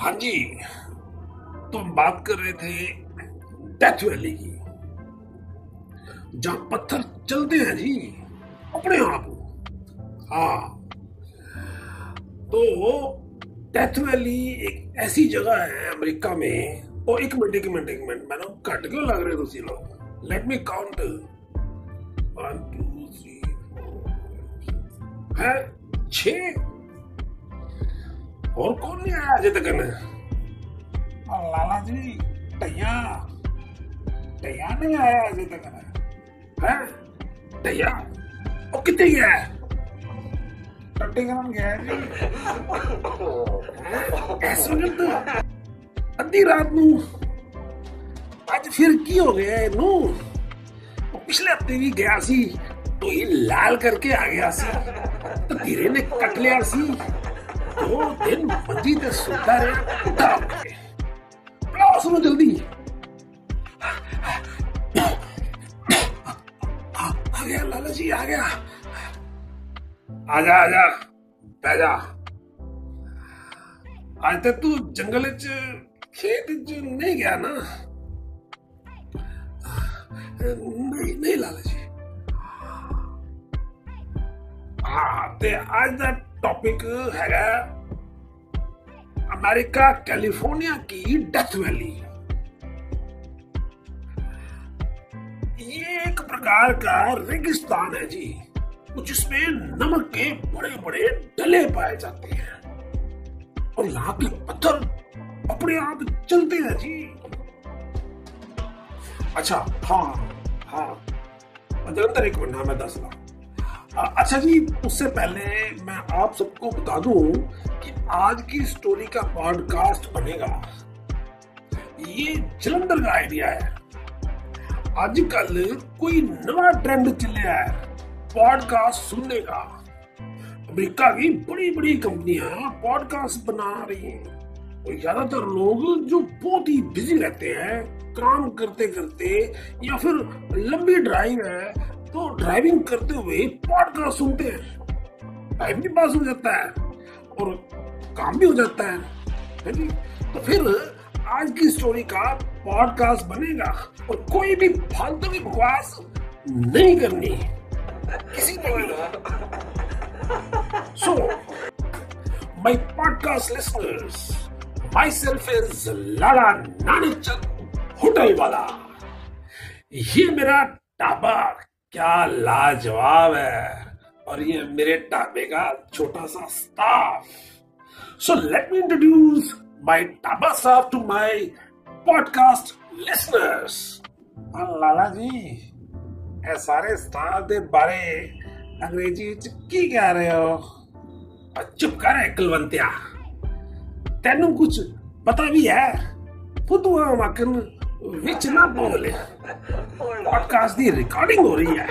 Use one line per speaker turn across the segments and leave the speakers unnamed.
हाँ जी तो हम बात कर रहे थे डेथ वैली की। जहाँ पत्थर चलते हैं जी, अपने आप हाँ तो डेथ वैली एक ऐसी जगह है अमेरिका में, और एक मिनट एक मिनट एक मिनट मैंने कट क्यों लग रहे तुम लोग? Let me count one two three four है? छ? और कौन नहीं आया अजय तक लाला जी टैया टैया नहीं आया अजय तक है टैया वो कितने गया है टट्टीकरण गया है जी ऐसा तो ਅੱਧੀ ਰਾਤ ਨੂੰ ਅੱਜ ਫਿਰ ਕੀ ਹੋ ਗਿਆ ਇਹਨੂੰ ਉਹ ਪਿਛਲੇ ਹਫਤੇ ਵੀ ਗਿਆ ਸੀ ਤੋਈ ਲਾਲ ਕਰਕੇ ਆ ਗਿਆ ਸੀ ਤੇ ਧੀਰੇ ਨੇ ਕੱਟ ਲਿਆ ਸੀ ਦੋ todo dentro, maldita soltar tarde. Próximo del día. आ गया लाला जी आ गया आजा आजा बैजा आज तक तू जंगल च खेत च नहीं गया ना नहीं नहीं लाला जी हाँ ते आज तक टॉपिक है America California Death death valley ये एक प्रकार का रेगिस्तान है जी, जिसमें नमक के बड़े बड़े डले पाए जाते हैं। और यहाँ के पत्थर अपने आप चलते हैं जी। अच्छा हाँ हाँ। जलंधर एक मिनट हाँ मैं दस रहा अच्छा जी, उससे पहले मैं आप सबको बता दूँ कि आज की स्टोरी का पॉडकास्ट बनेगा। ये जलंधर का आइडिया है। आजकल कोई नवा ट्रेंड चलिया है पॉडकास्ट सुनने का। अमेरिका की बड़ी बड़ी कंपनियाँ पॉडकास्ट बना रही हैं। और ज़्यादातर लोग जो बहुत ही बिज़ी रहते हैं, काम करते करते या फिर लंबी ड्राइव है तो ड्राइविंग करते हुए पॉडकास्ट सुनते हैं। टाइम भी पास हो जाता है और काम भी हो जाता है। है जी? तो फिर आज की स्टोरी का पॉडकास्ट बनेगा और कोई भी फालतू की बकवास नहीं करनी। किसी को भी। So listeners myself is Lala Nanichand hotel वाला। ये मेरा ढाबा क्या लाजवाब है। और ये मेरे टाबे का छोटा सा staff so let me introduce my dhaba staff to my podcast listeners Lala ji ए सारे स्टाफ दे बारे अंग्रेज़ी विच की कह रहे हो? चुप कर है कुलवंतिया। तेनू कुछ पता भी है? फुदुआ मकन विच ना बोल। पॉडकास्ट की रिकॉर्डिंग हो रही है।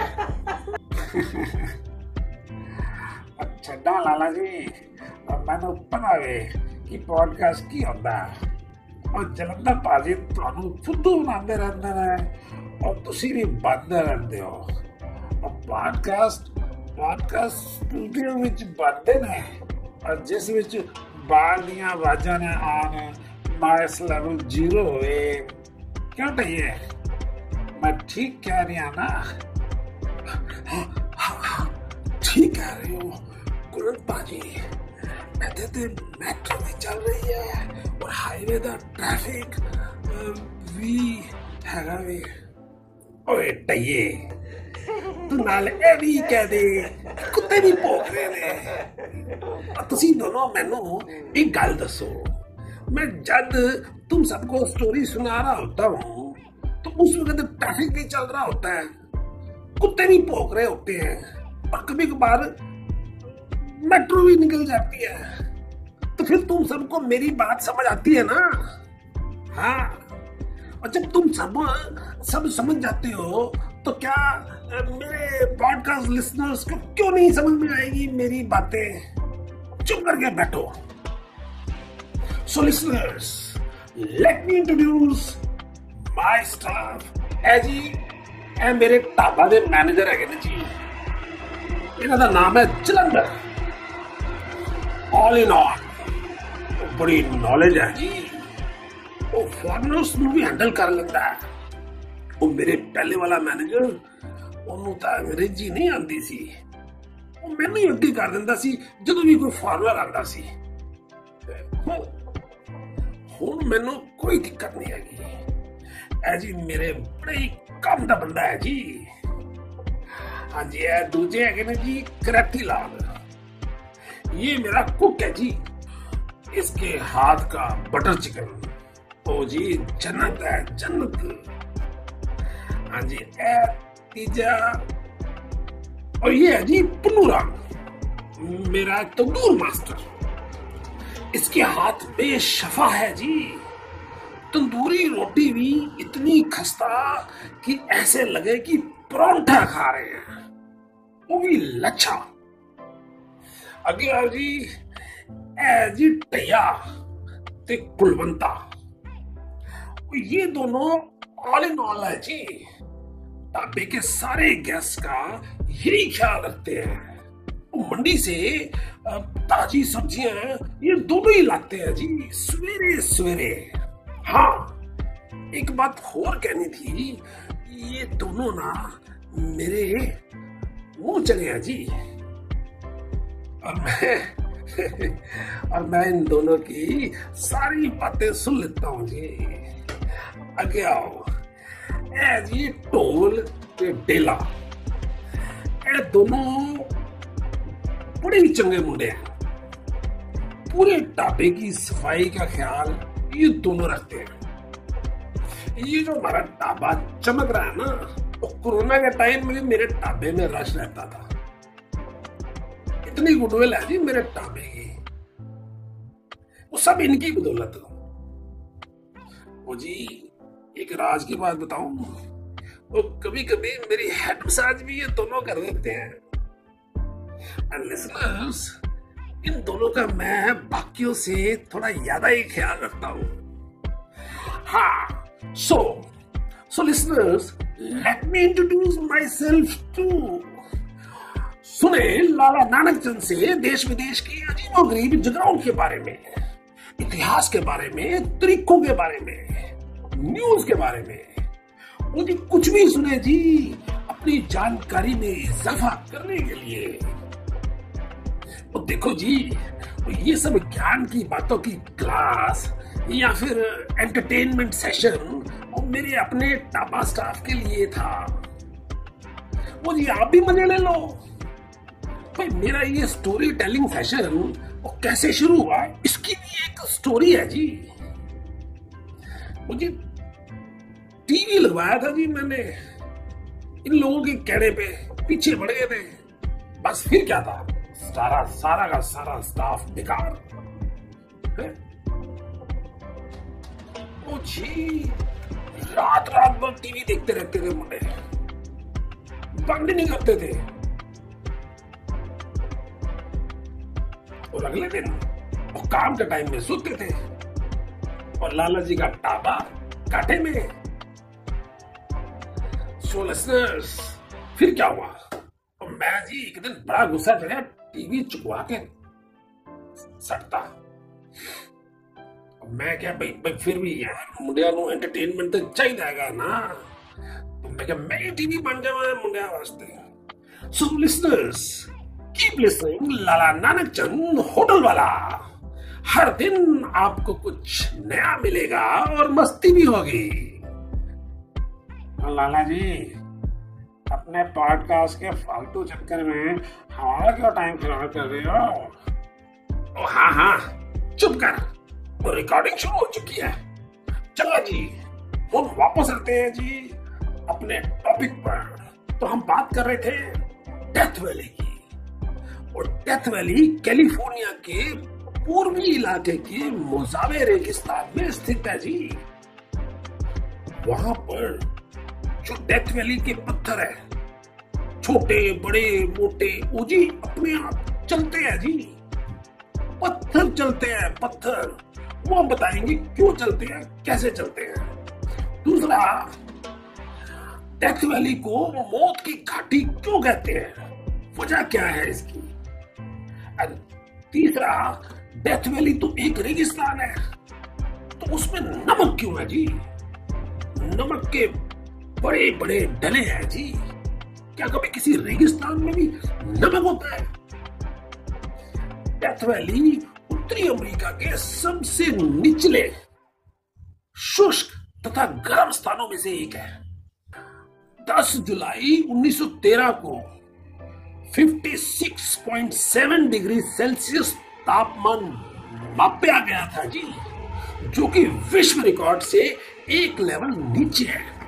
अच्छा लाला जी और मैं तो पता वे कि पॉडकास्ट की होता और जलंधर पाजी तो फुद्दू बनाते रहते हैं और तुसी भी बनते रहते हो। और पॉडकास्ट पॉडकास्ट स्टूडियो विच बंदे ने, और जिस विच बाल दिया आवाजा ने आने माइस लेवल ज़ीरो हो क्यों नहीं है मैं ठीक कह रही हूँ ना हाँ, हाँ, हाँ, ठीक कह रही हूँ कुरन पाजी ਇੱਥੇ ਤੇ ਮੈਟਰੋ ਵੀ ਚੱਲ ਰਹੀ ਹੈ ਔਰ ਹਾਈਵੇ ਦਾ ਟ੍ਰੈਫਿਕ ਵੀ ਹੈਗਾ ਵੀ ਓਏ ਟਈਏ ਤੂੰ ਨਾਲ ਇਹ ਵੀ ਕਹਿ ਦੇ ਕੁੱਤੇ ਵੀ ਭੌਂਕ ਰਹੇ ਨੇ ਤੁਸੀਂ ਦੋਨੋਂ ਮੈਨੂੰ ਇੱਕ ਗੱਲ ਦੱਸੋ मैं जब तुम सबको स्टोरी सुना रहा होता हूँ तो उस वक्त ट्रैफ़िक भी चल रहा होता है। कुत्ते भी भौंक रहे होते हैं। और कभी कभार मेट्रो भी निकल जाती है। तो फिर तुम सबको मेरी बात समझ आती है ना? हाँ। और जब तुम सब सब समझ जाते हो तो क्या मेरे पॉडकास्ट लिसनर्स को क्यों नहीं समझ में आएगी मेरी बातें? चुप करके बैठो। So listeners, let me introduce my staff ਇਹ ਜੀ, ਇਹ ਮੇਰੇ ਢਾਬਾ ਦੇ ਮੈਨੇਜਰ ਹੈਗੇ ਨੇ ਜੀ। ਇਹਨਾਂ ਦਾ ਨਾਮ ਹੈ ਜਲੰਧਰ। ਆਲ ਇਨ ਆਲ ਬੜੀ ਨੌਲੇਜ ਹੈ ਜੀ। ਉਹ ਫੋਰਨਰਸ ਨੂੰ ਵੀ ਹੈਂਡਲ ਕਰ ਲੈਂਦਾ ਹੈ। ਉਹ ਮੇਰੇ ਪਹਿਲੇ ਵਾਲਾ ਮੈਨੇਜਰ ਉਹਨੂੰ ਤਾਂ ਅੰਗਰੇਜ਼ੀ ਨਹੀਂ ਆਉਂਦੀ ਸੀ। ਉਹ ਮੈਨੂੰ ਹੀ ਅੱਗੇ ਕਰ ਦਿੰਦਾ ਸੀ, ਜਦੋਂ ਵੀ ਕੋਈ ਫਾਰਮਰ ਆਉਂਦਾ ਸੀ। ਹੁਣ ਮੈਨੂੰ ਕੋਈ ਦਿੱਕਤ ਨਹੀਂ ਹੈਗੀ। ਇਹ ਜੀ ਮੇਰੇ ਬੜੇ ਹੀ ਕੰਮ ਦਾ ਬੰਦਾ ਹੈ ਜੀ ਹਾਂਜੀ ਇਹ ਦੂਜੇ ਹੈਗੇ ਨੇ ਜੀ ਕਰੈਤੀ ਲਾਲ ये मेरा कुक है जी इसके हाथ का बटर चिकन ओ जी जन्नत है जन्नत हाँ जी ए तीजा और ये है जी पुनूराम मेरा तंदूर मास्टर इसके हाथ बेशफा है जी तंदूरी रोटी भी इतनी खस्ता कि ऐसे लगे कि परौंठा खा रहे हैं। वो भी लच्छा। अगला जी, ऐजी टैया ते कुलवंता। ये दोनों ऑल इन ऑल है जी। ढाबे के सारे गैस का यही ख्याल रखते हैं। मंडी से ताजी सब्ज़ियाँ, ये दोनों ही लाते हैं जी सवेरे सवेरे हाँ एक बात और कहनी थी, ये दोनों ना मेरे मुँह चले हैं जी। और मैं और मैं इन दोनों की सारी बातें सुन लेता हूँ जी। आगे आओ। ए जी, टोल ते डेला। ए, दोनों बड़े ही चंगे मुंडे हैं। पूरे ढाबे की सफ़ाई का ख्याल ये दोनों रखते हैं। ये जो हमारा ढाबा चमक रहा है ना वो कोरोना के टाइम में मेरे ढाबे में रश रहता था। इतनी गुडविल है जी मेरे टाबे की। वो सब इनकी बदौलत वो जी, एक राज की बात बताऊँ, वो कभी कभी मेरी हेड मसाज भी ये दोनों कर देते हैं। लिसनर्स इन दोनों का मैं बाकियों से थोड़ा ज़्यादा ही ख्याल रखता हूँ। हाँ so so listeners let me introduce myself to सुने लाला नानक चंद से देश विदेश की अजीबो गरीब जगहों के बारे में, इतिहास के बारे में, तरीकों के बारे में न्यूज़ के बारे में। मुझे कुछ भी सुने जी, अपनी जानकारी में इजाफा करने के लिए। तो देखो जी, ये सब ज्ञान की बातों की क्लास या फिर एंटरटेनमेंट सेशन मेरे अपने टाबा स्टाफ के लिए था। वो जी आप भी मज़े ले लो। भाई, मेरा ये स्टोरी टेलिंग सेशन वो कैसे शुरू हुआ, इसकी भी एक स्टोरी है जी। मुझे टीवी लगवाया था जी मैंने। इन लोगों के कहने पे पीछे बढ़ गए थे। बस फिर क्या था? सारा सारा का सारा स्टाफ बेकार। रात रात भर टीवी देखते रहते थे मुंडे बंद नहीं करते थे। और अगले दिन वो काम के टाइम में सोते थे। और लाला जी का टाबा काटे में। सो लिसनर्स फिर क्या हुआ? और मैं जी एक दिन बड़ा गुस्सा चढ़ा। टीवी चुकवा के सटता। मैं क्या भाई भाई फिर भी यार मुंडिया नु एंटरटेनमेंट तो चाहिए हैगा ना। तो मैं क्या, मैं टीवी बन जावा मुंडिया वास्ते। So listeners keep listening Lala Nanak Chand hotel वाला। हर दिन आपको कुछ नया मिलेगा और मस्ती भी होगी। लाला जी। अपने पॉडकास्ट के फालतू चक्कर में हमारा क्यों टाइम खराब कर रहे हो? हाँ हाँ। चुप कर। तो रिकॉर्डिंग शुरू हो चुकी है। चलो जी। हम वापस आते हैं जी अपने टॉपिक पर। तो हम बात कर रहे थे डेथ वैली की। और डेथ वैली कैलिफ़ोर्निया के पूर्वी इलाके के मोजावे रेगिस्तान में स्थित है जी। वहाँ पर जो डेथ वैली के पत्थर है छोटे, बड़े, मोटे वो जी, अपने आप चलते हैं जी। पत्थर चलते हैं, पत्थर। वो हम बताएँगे क्यों चलते हैं, कैसे चलते हैं? दूसरा डेथ वैली को मौत की घाटी क्यों कहते हैं? वजह क्या है इसकी? तीसरा डेथ वैली तो एक रेगिस्तान है। तो उसमें नमक क्यों है जी? नमक के बड़े बड़े डले हैं जी। क्या कभी किसी रेगिस्तान में भी नमक होता है डेथ वैली उत्तरी अमेरिका के सबसे निचले शुष्क तथा गर्म स्थानों में से एक है 10 जुलाई 1913 को 56.7 डिग्री सेल्सियस तापमान मापा गया था जी, जो कि विश्व रिकॉर्ड से एक लेवल नीचे है।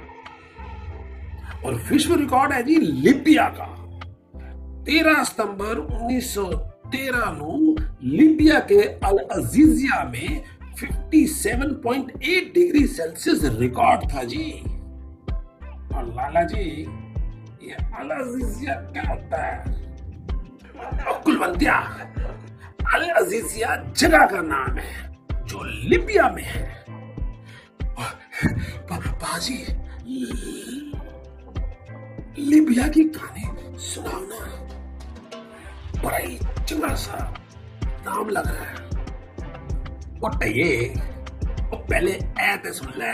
और विश्व रिकॉर्ड है जी लिबिया का। 13 सितंबर 1913 ਨੂੰ लिबिया के अल अजीजिया में 57.8 डिग्री सेल्सियस रिकॉर्ड था जी। और लाला जी ये अल अजीजिया क्या होता है? कुलवंतिया अल अजीजिया जगह का नाम है, जो लिबिया में है। बाजी लिबिया की कहानी सुनाओ ना बड़ा ही चंगा सा नाम लग रहा है। और ये, वो पहले ऐ ते सुन ले।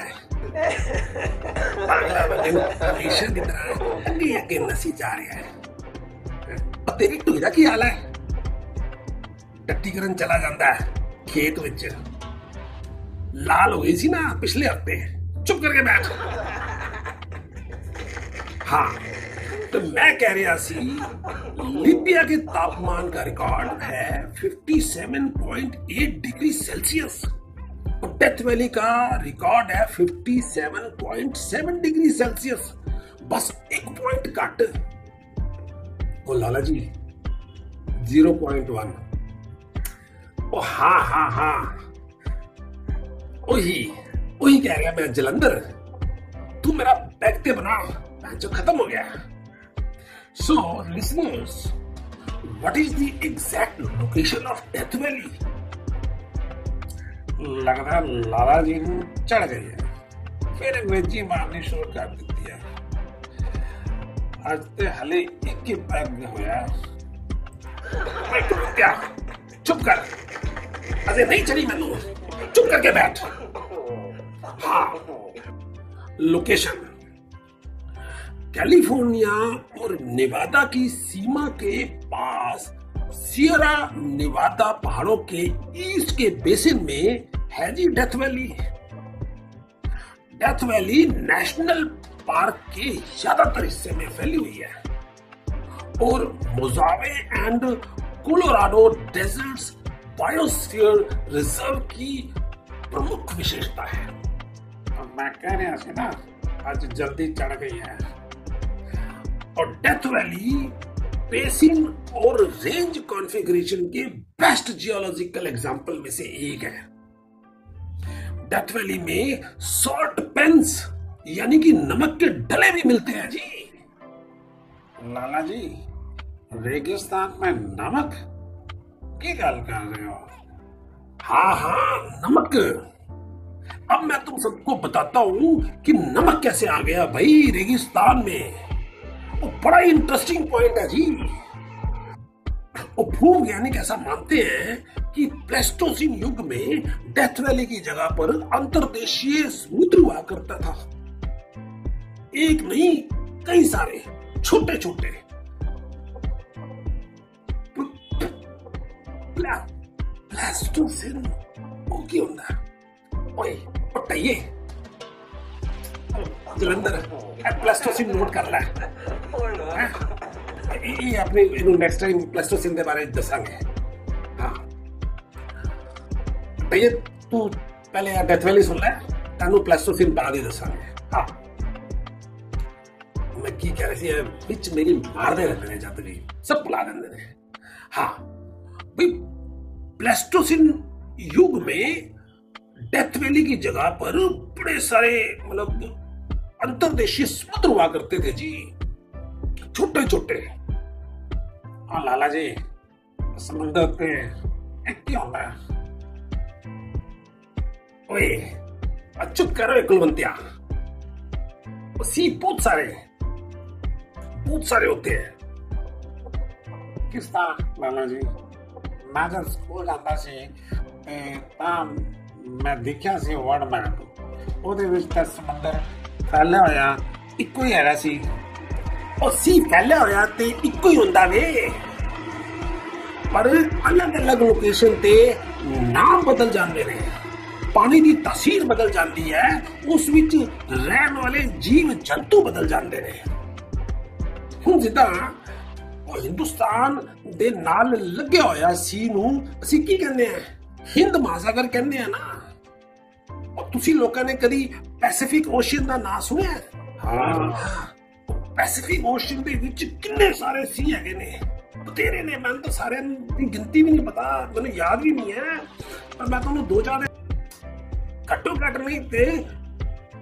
पागला की तरह नसी जा रहा है। और तेरी टूई का हाल है? चला जाता है खेत विच। लाल हो गई सी ना पिछले हफ़्ते। चुप करके बैठ। हाँ तो मैं कह रहा सी लीबिया के तापमान का रिकॉर्ड है 57.8 डिग्री सेल्सियस और डेथ वैली का रिकॉर्ड है 57.7 डिग्री सेल्सियस बस एक पॉइंट कट ओ लाला जी 0.1 ओ हाँ हाँ हाँ। वही वही कह रहा मैं जलंधर, तू मेरा बैग बना। जो खत्म हो गया So, listeners, what is the exact location of Death Valley? लगता लाला जी को चढ़ गई है। फिर अंग्रेज़ी मारनी शुरू कर दी है। आज ते हले एक ही पैग होया क्या? चुप कर। अरे नहीं चली मैनू चुप करके बैठ। हाँ। लोकेशन कैलिफ़ोर्निया और नेवादा की सीमा के पास, सियरा नेवादा पहाड़ों के ईस्ट के बेसिन में है जी Death Valley. Death Valley National Park के ज़्यादातर हिस्से में फैली हुई है। और Mojave and Colorado deserts biosphere reserve की प्रमुख विशेषता है। मैं कह रहा ना आज जल्दी चढ़ गई है। और डेथ वैली बेसिन और रेंज कॉन्फ़िगरेशन के बेस्ट जियोलॉजिकल एग्जांपल में से एक है। डेथ वैली में सॉल्ट पेंस यानी कि नमक के डले भी मिलते हैं। जी। लाला जी रेगिस्तान में नमक की गल कर रहे हो? हाँ हाँ नमक। अब मैं तुम सबको बताता हूँ कि नमक कैसे आ गया भाई रेगिस्तान में। बड़ा इंटरेस्टिंग पॉइंट है जी। वो भूवैज्ञानिक ऐसा मानते हैं कि प्लेस्टोसिन युग में डेथ वैली की जगह पर अंतरदेशीय समुद्र हुआ करता था। एक नहीं, कई सारे छोटे छोटे प्लेस्टोसिन वो ओए पटाइए ਜਲੰਧਰ प्लेस्टोसिन नोट कर ला ਇਹ ਆਪਣੇ ਇਹਨੂੰ ਨੈਕਸਟ ਟਾਈਮ ਪਲੈਸਟੋਸਿਨ ਦੇ ਬਾਰੇ ਦੱਸਾਂਗੇ ਹਾਂ ਭਈਆ ਤੂੰ ਪਹਿਲੇ ਆ ਡੈਥ ਵੈਲੀ ਸੁਣ ਲੈ ਤੈਨੂੰ ਪਲੈਸਟੋਸਿਨ ਬਾਅਦ ਹੀ ਦੱਸਾਂਗੇ ਹਾਂ ਮੈਂ ਕੀ ਕਹਿ ਰਹੀ ਸੀ ਵਿੱਚ ਮੇਰੀ ਮਾਰਦੇ ਰਹਿੰਦੇ ਨੇ ਜਦ ਵੀ ਸਭ ਭੁਲਾ ਦਿੰਦੇ ਨੇ हाँ भाई प्लेस्टोसिन युग में डेथ वैली की जगह पर बड़े सारे मतलब अंतरदेशीय समुद्र हुआ करते थे जी छोटे छोटे हाँ लाला जी समंदर पे क्या होता है ओए चुप करो कुलवंतिया सी बहुत सारे बहुत सारे होते हैं किस तरह लाला जी ਮੈਂ ਜਦ ਸਕੂਲ ਜਾਂਦਾ ਸੀ ਤੇ ਤਾਂ ਮੈਂ ਦੇਖਿਆ ਸੀ ਵਰਡ ਮੈਪ ਉਹਦੇ ਵਿੱਚ ਤਾਂ ਸਮੁੰਦਰ ਫੈਲਿਆ ਹੋਇਆ, ਇੱਕੋ ਹੀ ਹੈਗਾ ਸੀ। ਉਹ ਸੀ ਫੈਲਿਆ ਹੋਇਆ ਤੇ ਇੱਕੋ ਹੀ ਹੁੰਦਾ ਵੇ। ਪਰ ਅਲੱਗ-ਅਲੱਗ ਲੋਕੇਸ਼ਨ ਤੇ ਨਾਮ ਬਦਲ ਜਾਂਦੇ ਨੇ। ਪਾਣੀ ਦੀ ਤਸਵੀਰ ਬਦਲ ਜਾਂਦੀ ਹੈ, ਉਸ ਵਿੱਚ ਰਹਿਣ ਵਾਲੇ ਜੀਵ ਜੰਤੂ ਬਦਲ ਜਾਂਦੇ ਨੇ। ਹੁਣ ਜਿੱਦਾਂ ਉਹ ਹਿੰਦੁਸਤਾਨ ਦੇ ਨਾਲ ਲੱਗਿਆ ਹੋਇਆ ਸੀ ਨੂੰ ਅਸੀਂ ਕੀ ਕਹਿੰਦੇ ਆ ਹਿੰਦ ਮਹਾਸਾਗਰ ਕਹਿੰਦੇ ਆ ਨਾ। ਉਹ ਤੁਸੀਂ ਲੋਕਾਂ ਨੇ ਕਦੀ ਪੈਸੀਫਿਕ ਓਸ਼ੀਅਨ ਦਾ ਨਾਮ ਸੁਣਿਆ ਹੈ ਹਾਂ ਪੈਸੀਫਿਕ ਓਸ਼ੀਅਨ ਦੇ ਵਿੱਚ ਕਿੰਨੇ ਸਾਰੇ ਸੀ ਹੈਗੇ ਨੇ ਬਤੇਰੇ ਨੇ ਮੈਨੂੰ ਤਾਂ ਸਾਰਿਆਂ ਦੀ ਗਿਣਤੀ ਵੀ ਨਹੀਂ ਪਤਾ ਮੈਨੂੰ ਯਾਦ ਵੀ ਨਹੀਂ ਹੈ ਪਰ ਮੈਂ ਤੁਹਾਨੂੰ ਦੋ ਚਾਰ ਘੱਟੋ ਘੱਟ ਨਹੀਂ ਤੇ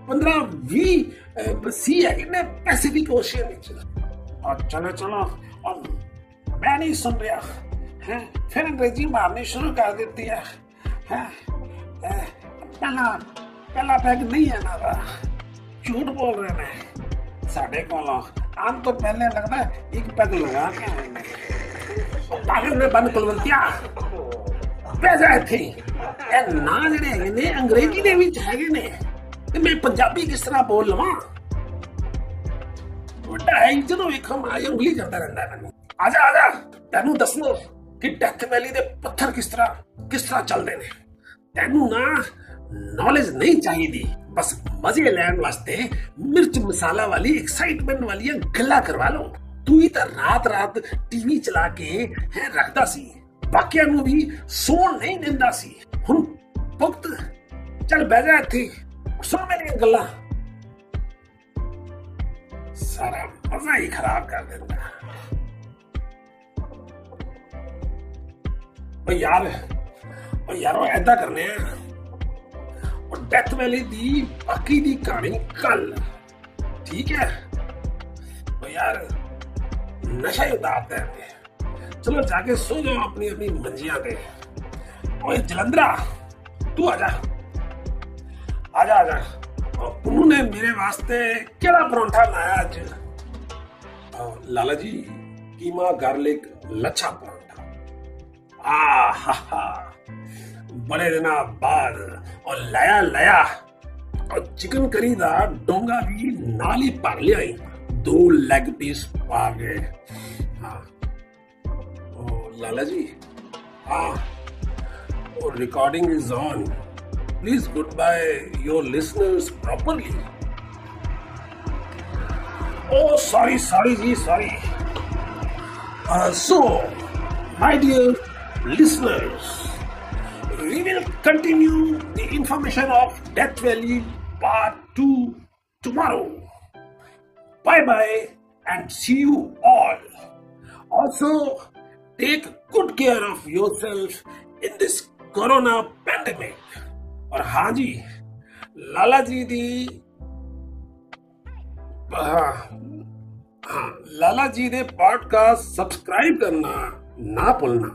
15 20 ਸੀ ਹੈਗੇ ਨੇ ਪੈਸੀਫਿਕ ਓਸ਼ੀਅਨ ਵਿੱਚ ਔਰ ਚਲੋ ਚਲੋ ਔਰ ਮੈਂ ਨਹੀਂ ਸੁਣ ਰਿਹਾ ਹੈ ਫਿਰ ਅੰਗਰੇਜ਼ੀ ਮਾਰਨੀ ਸ਼ੁਰੂ ਕਰ ਦਿੱਤੀ ਹੈ ਹੈ ए, पहला पहला पैग नहीं है ना झूठ बोल रहे ने साढ़े कोलों आम तो पहले लगता है एक पैग लगा के आए ने ਪਾਗਲ ਨੇ ਬੰਨ ਕੁਲਵੰਤਿਆ ਪੈਸਾ ਇੱਥੇ ਇਹ ਨਾਂ ਜਿਹੜੇ ਹੈਗੇ ਨੇ ਅੰਗਰੇਜ਼ੀ ਦੇ ਵਿੱਚ ਹੈਗੇ ਨੇ ਤੇ ਮੈਂ ਪੰਜਾਬੀ ਕਿਸ ਤਰ੍ਹਾਂ ਬੋਲ ਲਵਾਂ ਵੱਡਾ ਹੈ ਜਦੋਂ ਵੇਖਾਂ ਮੈਂ ਆਈ ਉਂਗਲੀ ਕਰਦਾ ਰਹਿੰਦਾ ਮੈਨੂੰ ਆ ਜਾ ਆ ਜਾ ਤੈਨੂੰ ਦੱਸਣਾ ਕਿ ਡੈਥ ਵੈਲੀ ਦੇ ਪੱਥਰ ਕਿਸ ਤਰ੍ਹਾਂ ਕਿਸ ਤਰ੍ਹਾਂ ਚੱਲਦੇ ਨੇ ਤੈਨੂੰ ਨਾ ਨੌਲੇਜ ਨਹੀਂ ਚਾਹੀਦੀ ਬਸ ਮਜ਼ੇ ਲੈਣ ਵਾਸਤੇ ਮਿਰਚ ਮਸਾਲਾ ਵਾਲੀ ਐਕਸਾਈਟਮੈਂਟ ਵਾਲੀਆਂ ਗੱਲਾਂ ਕਰਵਾ ਲਓ ਤੂੰ ਹੀ ਤਾਂ ਰਾਤ ਰਾਤ ਟੀਵੀ ਚਲਾ ਕੇ ਹੈ ਰੱਖਦਾ ਸੀ ਬਾਕੀਆਂ ਨੂੰ ਵੀ ਸੌਣ ਨਹੀਂ ਦਿੰਦਾ ਸੀ ਹੁਣ ਪੁਖਤ ਚੱਲ ਬਹਿ ਜਾ ਇੱਥੇ ਸੁਣ ਮੇਰੀਆਂ ਗੱਲਾਂ ਸਾਰਾ ਮਜ਼ਾ ਹੀ ਖਰਾਬ ਕਰ ਦਿੰਦਾ ਓ ਯਾਰ ਓ ਯਾਰ ਉਹ ਐਦਾਂ ਕਰਨੇ ਆ ਉਹ ਡੈਥ ਵੈਲੀ ਦੀ ਬਾਕੀ ਦੀ ਕਹਾਣੀ ਕੱਲ ਠੀਕ ਹੈ ਓ ਯਾਰ ਨਸ਼ਾ ਹੀ ਉਤਾਰਦੇ हैं चलो जाके सो जाओ अपनी अपनी मंजिया पे ओए जलंधरा तू आजा आजा आजा और पुन्नू ने मेरे वास्ते केड़ा परोंठा लाया आज और लाला जी कीमा गार्लिक लच्छा परोंठा आ हा हा बड़े दिना बाद और लाया लाया। और चिकन करी दा डोंगा भी नाल ही भर लिया दो लेग पीस पा गए। हाँ। ओ लाला जी हाँ। और recording is on please good bye your listeners properly Oh, sorry, sorry, जी. Uh, so, my dear listeners, we will continue the information of Death Valley Part 2 tomorrow. Bye bye and see you all. Also, take good care of yourself in this corona pandemic. और हाँ जी लाला जी दी हाँ हाँ लाला जी ने podcast subscribe करना ना भूलना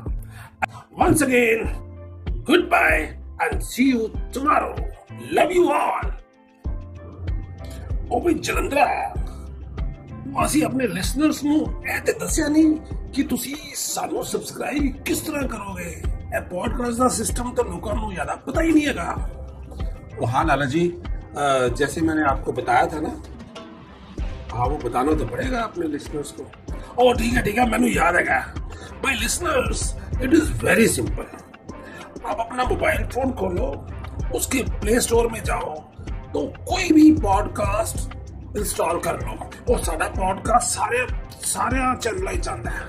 once again goodbye and see you tomorrow love you all ਉਹ ਵੀ ਜਲੰਧਰ ਅਸੀਂ ਆਪਣੇ ਲਿਸਨਰਸ ਨੂੰ ਇਹ ਤੇ ਦੱਸਿਆ ਨਹੀਂ ਕਿ ਤੁਸੀਂ ਸਾਨੂੰ ਸਬਸਕ੍ਰਾਈਬ ਕਿਸ ਤਰ੍ਹਾਂ ਕਰੋਗੇ ਇਹ ਪੋਡਕਾਸਟ ਦਾ ਸਿਸਟਮ ਤਾਂ ਲੋਕਾਂ ਨੂੰ ਜ਼ਿਆਦਾ ਪਤਾ ਹੀ ਨਹੀਂ ਹੈਗਾ
तो हाँ लाला जी अ, जैसे मैंने आपको बताया था ना हाँ वो बताना तो पड़ेगा अपने लिसनर्स को
ओ ठीक है ठीक है मैंने याद है my listeners it is very simple आप अपना मोबाइल फोन खोलो उसके प्ले स्टोर में जाओ तो कोई भी पॉडकास्ट इंस्टॉल कर लो ਉਹ ਸਾਡਾ ਪੋਡਕਾਸਟ ਸਾਰੇ ਸਾਰਿਆਂ ਚੈਨਲਾਂ 'ਚ ਆਉਂਦਾ ਹੈ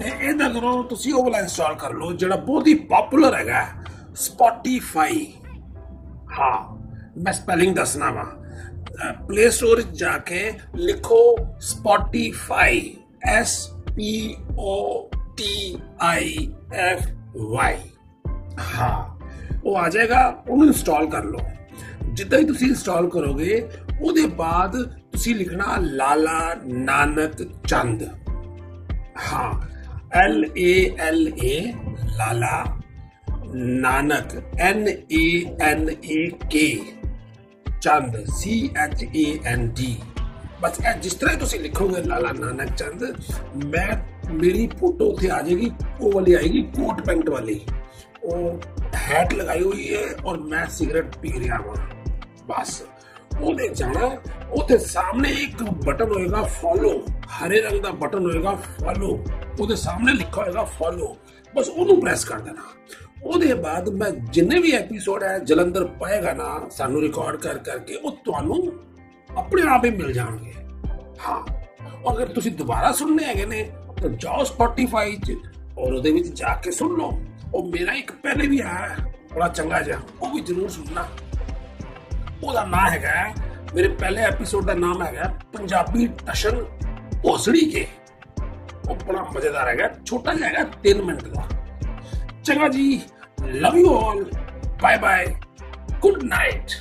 ਇਹ ਇਹਦਾ ਕਰੋ ਤੁਸੀਂ ਉਹ ਵਾਲਾ ਇੰਸਟਾਲ ਕਰ ਲਓ ਜਿਹੜਾ ਬਹੁਤ ਹੀ ਪਪੂਲਰ ਹੈਗਾ ਸਪੋਟੀਫਾਈ ਹਾਂ ਮੈਂ ਸਪੈਲਿੰਗ ਦੱਸਣਾ ਵਾ ਪਲੇ ਸਟੋਰ ਵਿੱਚ ਜਾ ਕੇ ਲਿਖੋ Spotify S P O T I F Y ਹਾਂ ਉਹ ਆ ਜਾਏਗਾ ਉਹਨੂੰ ਇੰਸਟਾਲ ਕਰ ਲਓ ਜਿੱਦਾਂ ਹੀ ਤੁਸੀਂ ਇੰਸਟਾਲ ਕਰੋਗੇ ਉਹਦੇ ਬਾਅਦ ਤੁਸੀਂ ਲਿਖਣਾ ਲਾਲਾ ਨਾਨਕ ਚੰਦ ਹਾਂ L A L A Lala Nanak N A N A K Chand C H A N D
ਬਸ ਇਹ ਜਿਸ ਤਰ੍ਹਾਂ ਤੁਸੀਂ ਲਿਖੋਗੇ ਲਾਲਾ ਨਾਨਕ ਚੰਦ ਮੈਂ ਮੇਰੀ ਫੋਟੋ ਉੱਥੇ ਆ ਜਾਏਗੀ ਉਹ ਵਾਲੀ ਆਏਗੀ ਕੋਟ ਪੈਂਟ ਵਾਲੀ ਉਹ ਹੈਟ ਲਗਾਈ ਹੋਈ ਹੈ ਔਰ ਮੈਂ ਸਿਗਰਟ ਪੀ ਰਿਹਾ ਹਾਂ ਬਸ। ਉਹਦੇ ਜਾਣਾ, ਉਹਦੇ ਸਾਹਮਣੇ ਇੱਕ ਬਟਨ ਹੋਏਗਾ ਫੋਲੋ ਹਰੇ ਰੰਗ ਦਾ ਬਟਨ ਹੋਏਗਾ ਫੋਲੋ ਉਹਦੇ ਸਾਹਮਣੇ ਲਿਖਿਆ ਹੋਏਗਾ ਫੋਲੋ ਬਸ ਉਹਨੂੰ ਪ੍ਰੈਸ ਕਰ ਦੇਣਾ। ਉਹਦੇ ਬਾਅਦ ਮੈਂ ਜਿੰਨੇ ਵੀ ਐਪੀਸੋਡ ਹੈ, ਜਲੰਧਰ ਪਾਏਗਾ ਨਾ, ਸਾਨੂੰ ਰਿਕਾਰਡ ਕਰ ਕਰਕੇ ਉਹ ਤੁਹਾਨੂੰ ਆਪਣੇ ਆਪ ਹੀ ਮਿਲ ਜਾਣਗੇ। ਹਾਂ। ਅਗਰ ਤੁਸੀਂ ਦੁਬਾਰਾ ਸੁਣਨੇ ਹੈਗੇ ਨੇ, ਤਾਂ ਜਾਓ Spotify 'ਚ ਔਰ ਉਹਦੇ ਵਿੱਚ ਜਾ ਕੇ ਸੁਣ ਲਓ। ਉਹ ਮੇਰਾ ਇੱਕ ਪਹਿਲੇ ਵੀ ਆਇਆ ਬੜਾ ਚੰਗਾ ਜਿਹਾ ਉਹ ਵੀ ਜ਼ਰੂਰ ਸੁਣਨਾ ਉਹਦਾ ਨਾਮ ਹੈਗਾ ਮੇਰੇ ਪਹਿਲੇ ਐਪੀਸੋਡ ਦਾ ਨਾਮ ਹੈਗਾ ਪੰਜਾਬੀ ਟਸ਼ਨ ਭੋਸੜੀ ਕੇ ਉਹ ਬੜਾ ਮਜ਼ੇਦਾਰ ਹੈਗਾ ਛੋਟਾ ਜਿਹਾ ਹੈਗਾ 3 ਮਿੰਟ ਦਾ ਚੰਗਾ ਜੀ love you all bye bye good night